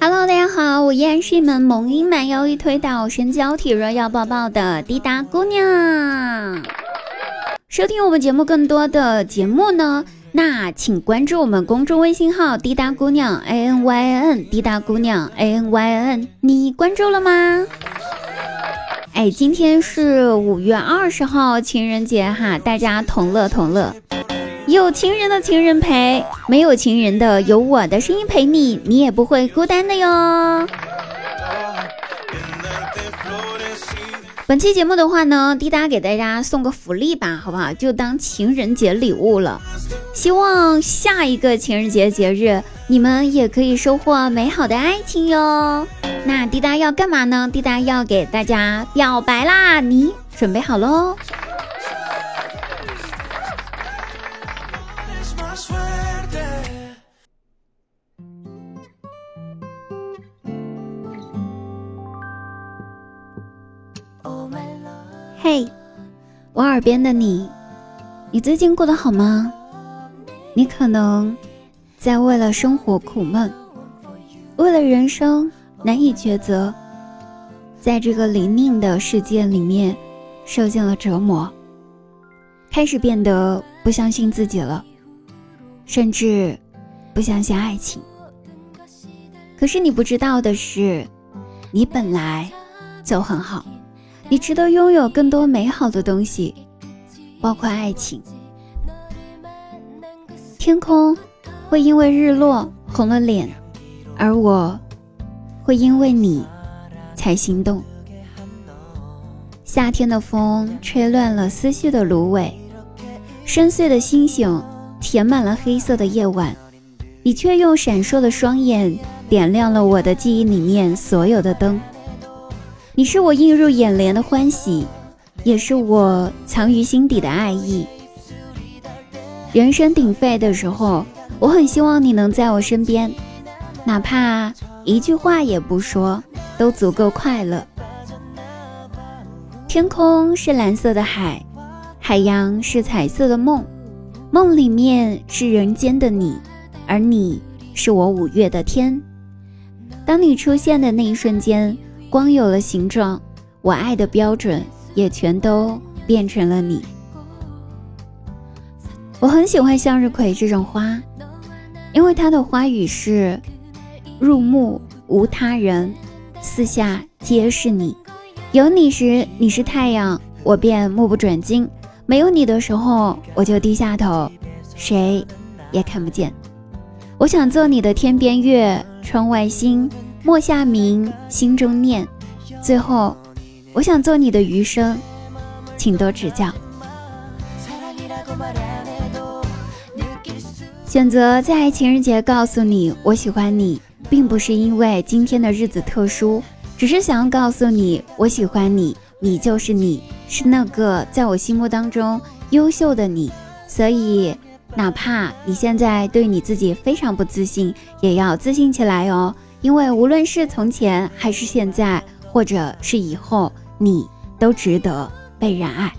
Hello，大家好，我依然是一门萌音满腰一推倒身娇体弱要抱抱的滴答姑娘。收听我们节目更多的节目呢，那请关注我们公众微信号滴答姑娘 A N Y N 滴答姑娘 A N Y N，你关注了吗？哎，今天是五月二十号情人节哈，大家同乐同乐。有情人的情人陪，没有情人的有我的声音陪你，你也不会孤单的哟。本期节目的话呢，滴答给大家送个福利吧，好不好？就当情人节礼物了。希望下一个情人节节日，你们也可以收获美好的爱情哟。那滴答要干嘛呢？滴答要给大家表白啦，你准备好喽？嘿，我耳边的你，你最近过得好吗？你可能在为了生活苦闷，为了人生难以抉择，在这个泥泞的世界里面受尽了折磨，开始变得不相信自己了，甚至不相信爱情。可是你不知道的是，你本来就很好。你值得拥有更多美好的东西，包括爱情。天空会因为日落红了脸，而我会因为你才心动。夏天的风吹乱了思绪的芦苇，深邃的星星填满了黑色的夜晚，你却用闪烁的双眼点亮了我的记忆里面所有的灯。你是我映入眼帘的欢喜，也是我藏于心底的爱意。人声鼎沸的时候，我很希望你能在我身边，哪怕一句话也不说，都足够快乐。天空是蓝色的海，海洋是彩色的梦，梦里面是人间的你，而你是我五月的天。当你出现的那一瞬间。光有了形状，我爱的标准也全都变成了你。我很喜欢向日葵这种花，因为它的花语是入目无他人，四下皆是你。有你时，你是太阳，我便目不转睛；没有你的时候，我就低下头，谁也看不见。我想做你的天边月，窗外星。墨下明，心中念。最后，我想做你的余生，请多指教。选择在情人节告诉你我喜欢你，并不是因为今天的日子特殊，只是想要告诉你我喜欢你，你就是你，是那个在我心目当中优秀的你所以哪怕你现在对你自己非常不自信也要自信起来哦。因为无论是从前还是现在或者是以后你都值得被人爱。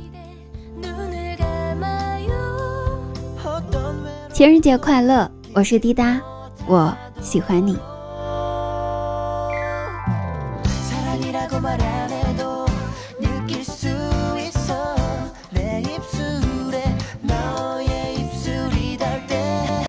情人节快乐我是滴答我喜欢你。